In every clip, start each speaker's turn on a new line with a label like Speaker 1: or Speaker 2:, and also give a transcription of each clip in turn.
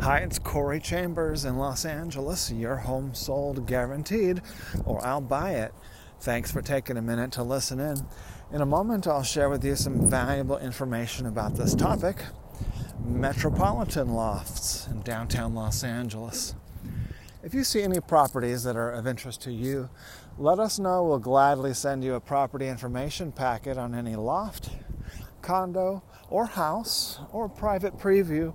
Speaker 1: Hi, it's Corey Chambers in Los Angeles. Your home sold guaranteed, or I'll buy it. Thanks for taking a minute to listen in. In a moment, I'll share with you some valuable information about this topic metropolitan lofts in downtown Los Angeles. If you see any properties that are of interest to you, let us know. We'll gladly send you a property information packet on any loft, condo, or house, or private preview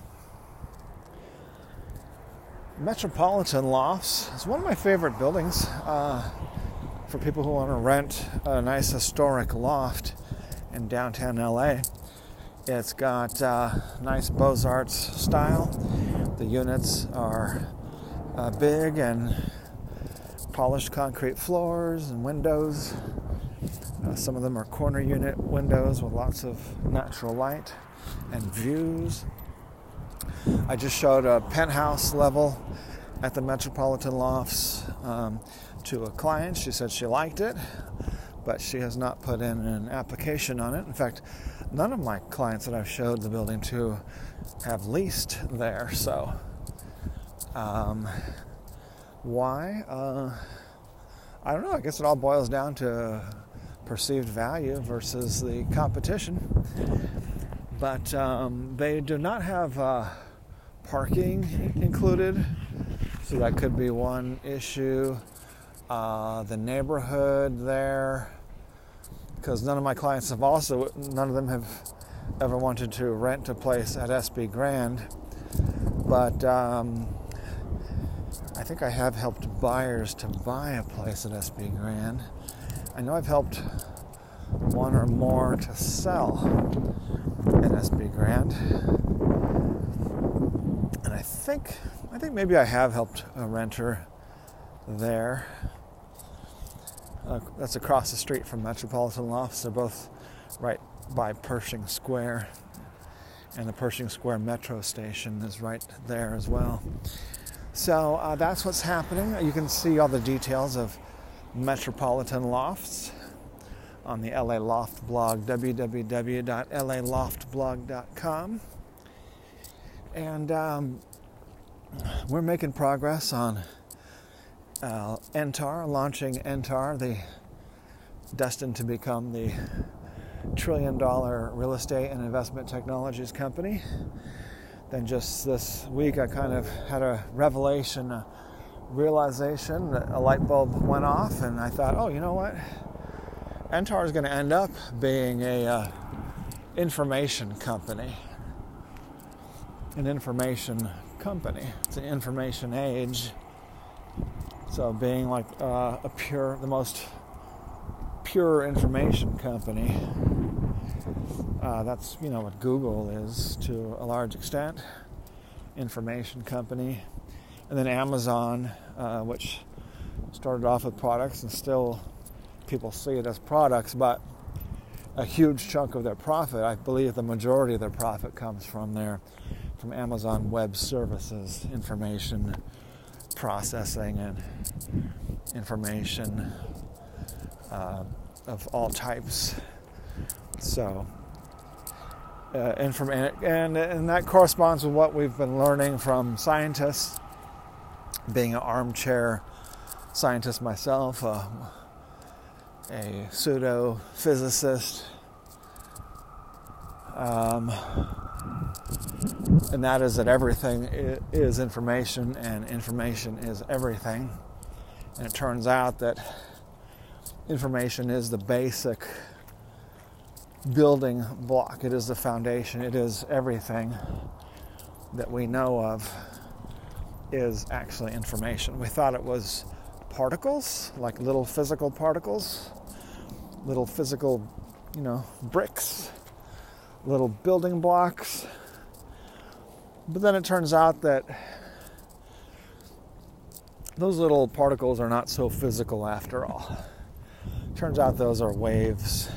Speaker 1: Metropolitan Lofts is one of my favorite buildings uh, for people who want to rent a nice historic loft in downtown LA. It's got uh, nice Beaux Arts style. The units are uh, big and polished concrete floors and windows. Uh, some of them are corner unit windows with lots of natural light and views. I just showed a penthouse level at the Metropolitan Lofts um, to a client. She said she liked it, but she has not put in an application on it. In fact, none of my clients that I've showed the building to have leased there. So, um, why? Uh, I don't know. I guess it all boils down to perceived value versus the competition. But um, they do not have. Uh, parking included, so that could be one issue. Uh, the neighborhood there, because none of my clients have also, none of them have ever wanted to rent a place at SB Grand, but um, I think I have helped buyers to buy a place at SB Grand. I know I've helped one or more to sell at SB Grand think I think maybe I have helped a renter there. Uh, that's across the street from Metropolitan Lofts. They're both right by Pershing Square, and the Pershing Square Metro station is right there as well. So uh, that's what's happening. You can see all the details of Metropolitan Lofts on the LA Loft blog, www.laloftblog.com. And um, we're making progress on uh, Entar, launching Entar, the destined to become the trillion dollar real estate and investment technologies company. Then just this week, I kind of had a revelation, a realization that a light bulb went off, and I thought, oh, you know what? Entar is going to end up being a uh, information company an information company. It's an information age. So being like uh, a pure, the most pure information company, uh, that's you know what Google is to a large extent, information company, and then Amazon, uh, which started off with products and still people see it as products, but a huge chunk of their profit, I believe the majority of their profit comes from their from Amazon Web Services, information processing and information uh, of all types. So, uh, inform- and, and that corresponds with what we've been learning from scientists, being an armchair scientist myself, uh, a pseudo physicist. Um, and that is that everything is information and information is everything. And it turns out that information is the basic building block, it is the foundation, it is everything that we know of is actually information. We thought it was particles, like little physical particles, little physical, you know, bricks, little building blocks but then it turns out that those little particles are not so physical after all. Turns out those are waves.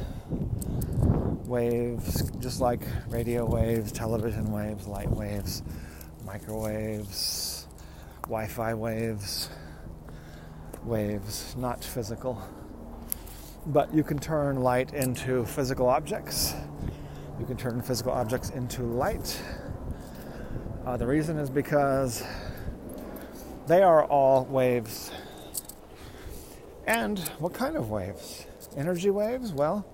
Speaker 1: Waves, just like radio waves, television waves, light waves, microwaves, Wi Fi waves, waves, not physical. But you can turn light into physical objects. You can turn physical objects into light. Uh, the reason is because they are all waves. And what kind of waves? Energy waves? Well,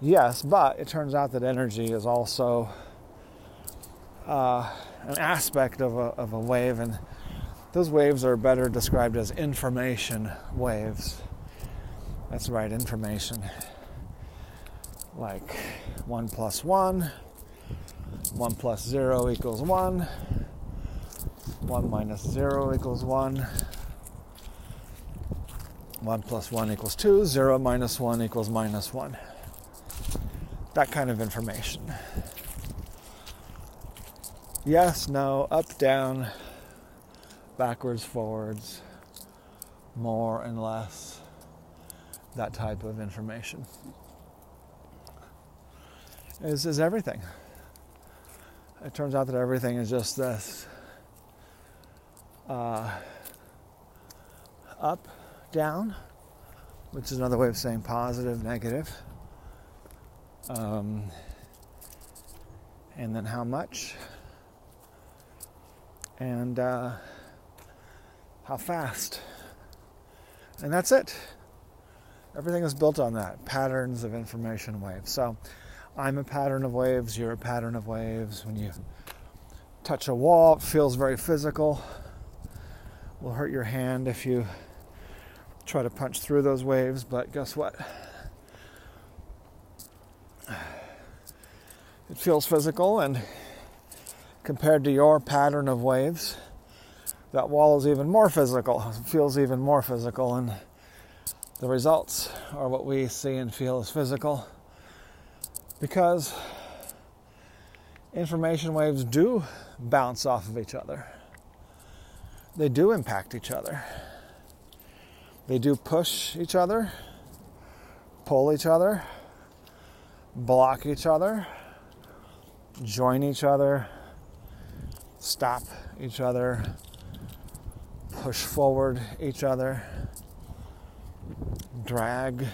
Speaker 1: yes, but it turns out that energy is also uh, an aspect of a, of a wave, and those waves are better described as information waves. That's right, information. Like 1 plus 1, 1 plus 0 equals 1, 1 minus 0 equals 1. 1 plus 1 equals 2. 0 minus 1 equals minus 1. That kind of information. Yes, no, up, down, backwards, forwards, more and less. That type of information is, is everything. It turns out that everything is just this uh, up, down, which is another way of saying positive, negative. Um, and then how much, and uh, how fast. And that's it. Everything is built on that patterns of information waves. So I'm a pattern of waves, you're a pattern of waves. When you touch a wall, it feels very physical will hurt your hand if you try to punch through those waves, but guess what? It feels physical, and compared to your pattern of waves, that wall is even more physical. It feels even more physical, and the results are what we see and feel as physical because information waves do bounce off of each other they do impact each other. They do push each other, pull each other, block each other, join each other, stop each other, push forward each other, drag,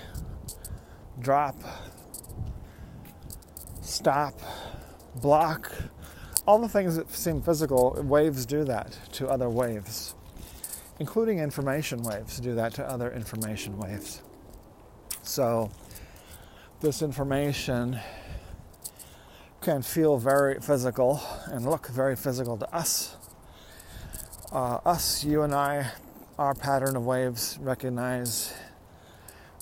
Speaker 1: drop, stop, block, all the things that seem physical, waves do that to other waves, including information waves do that to other information waves. So, this information can feel very physical and look very physical to us. Uh, us, you and I, our pattern of waves recognize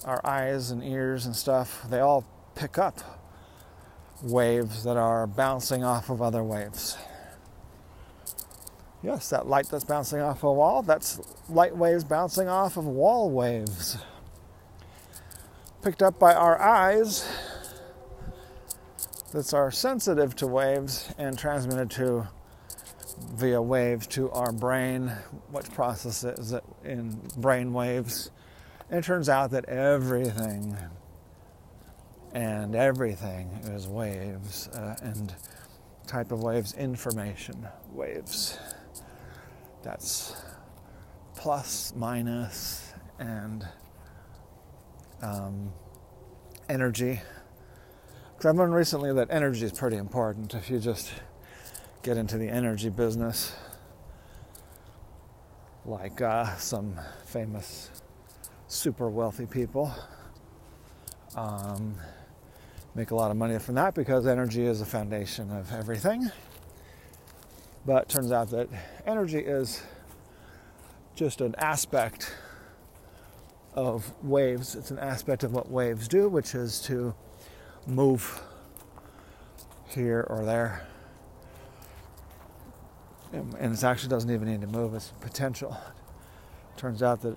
Speaker 1: our eyes and ears and stuff, they all pick up waves that are bouncing off of other waves. Yes, that light that's bouncing off a wall, that's light waves bouncing off of wall waves. Picked up by our eyes, that are sensitive to waves and transmitted to via waves to our brain, which processes it in brain waves. And it turns out that everything and everything is waves uh, and type of waves information waves. That's plus minus and um, energy. Because i've learned recently that energy is pretty important if you just get into the energy business. Like uh, some famous super wealthy people. Um, make a lot of money from that because energy is the foundation of everything. But turns out that energy is just an aspect of waves. It's an aspect of what waves do, which is to move here or there. And it actually doesn't even need to move, it's potential. Turns out that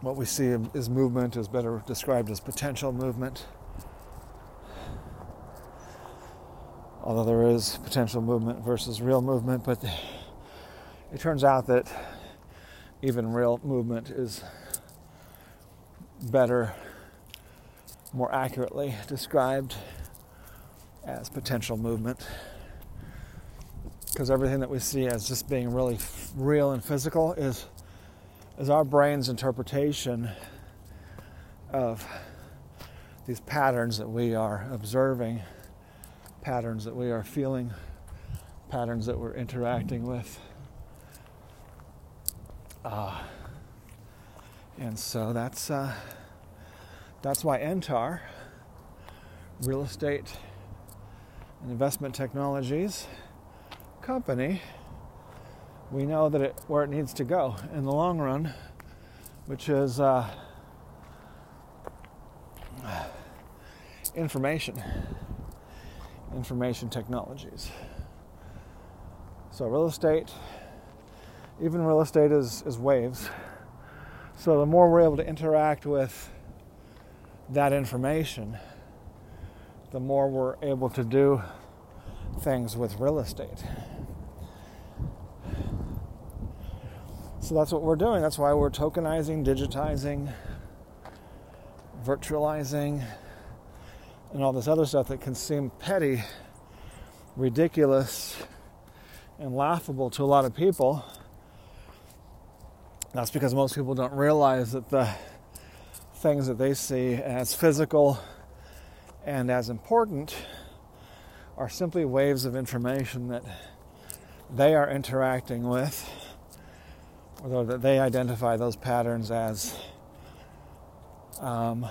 Speaker 1: what we see is movement is better described as potential movement. Although there is potential movement versus real movement, but it turns out that even real movement is better, more accurately described as potential movement. Because everything that we see as just being really f- real and physical is, is our brain's interpretation of these patterns that we are observing, patterns that we are feeling, patterns that we're interacting with. Uh, and so that's uh, that's why Entar, real estate and investment technologies company, we know that it where it needs to go in the long run, which is uh, information, information technologies. So real estate, even real estate is, is waves. So the more we're able to interact with that information, the more we're able to do things with real estate. So that's what we're doing. That's why we're tokenizing, digitizing, virtualizing, and all this other stuff that can seem petty, ridiculous, and laughable to a lot of people. That's because most people don't realize that the things that they see as physical and as important are simply waves of information that they are interacting with, or that they identify those patterns as um,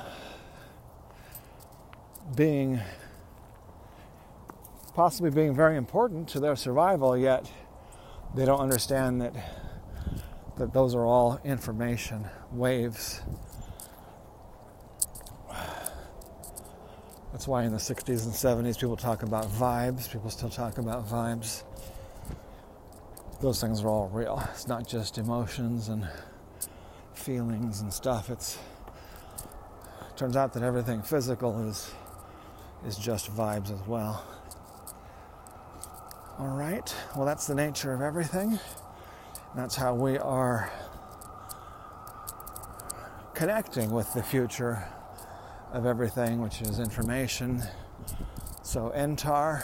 Speaker 1: being possibly being very important to their survival, yet they don't understand that that those are all information waves That's why in the 60s and 70s people talk about vibes. People still talk about vibes. Those things are all real. It's not just emotions and feelings and stuff. It's it turns out that everything physical is is just vibes as well. All right. Well, that's the nature of everything. That's how we are connecting with the future of everything, which is information. So, Entar,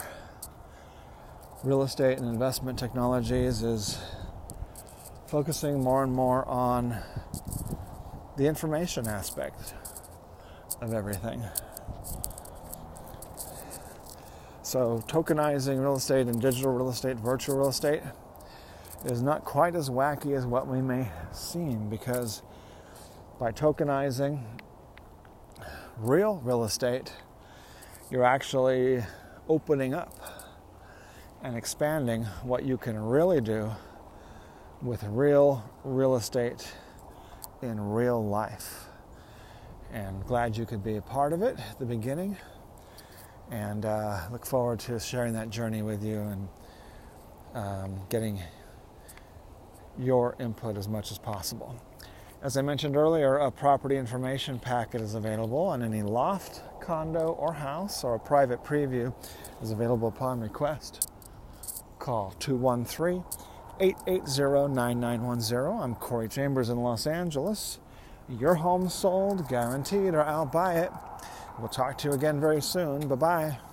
Speaker 1: real estate and investment technologies, is focusing more and more on the information aspect of everything. So, tokenizing real estate and digital real estate, virtual real estate, is not quite as wacky as what we may seem because by tokenizing real real estate, you're actually opening up and expanding what you can really do with real real estate in real life. And glad you could be a part of it at the beginning. And uh, look forward to sharing that journey with you and um, getting your input as much as possible. As I mentioned earlier, a property information packet is available on any loft, condo, or house, or a private preview is available upon request. Call 213 880 9910. I'm Corey Chambers in Los Angeles. Your home sold, guaranteed, or I'll buy it. We'll talk to you again very soon. Bye bye.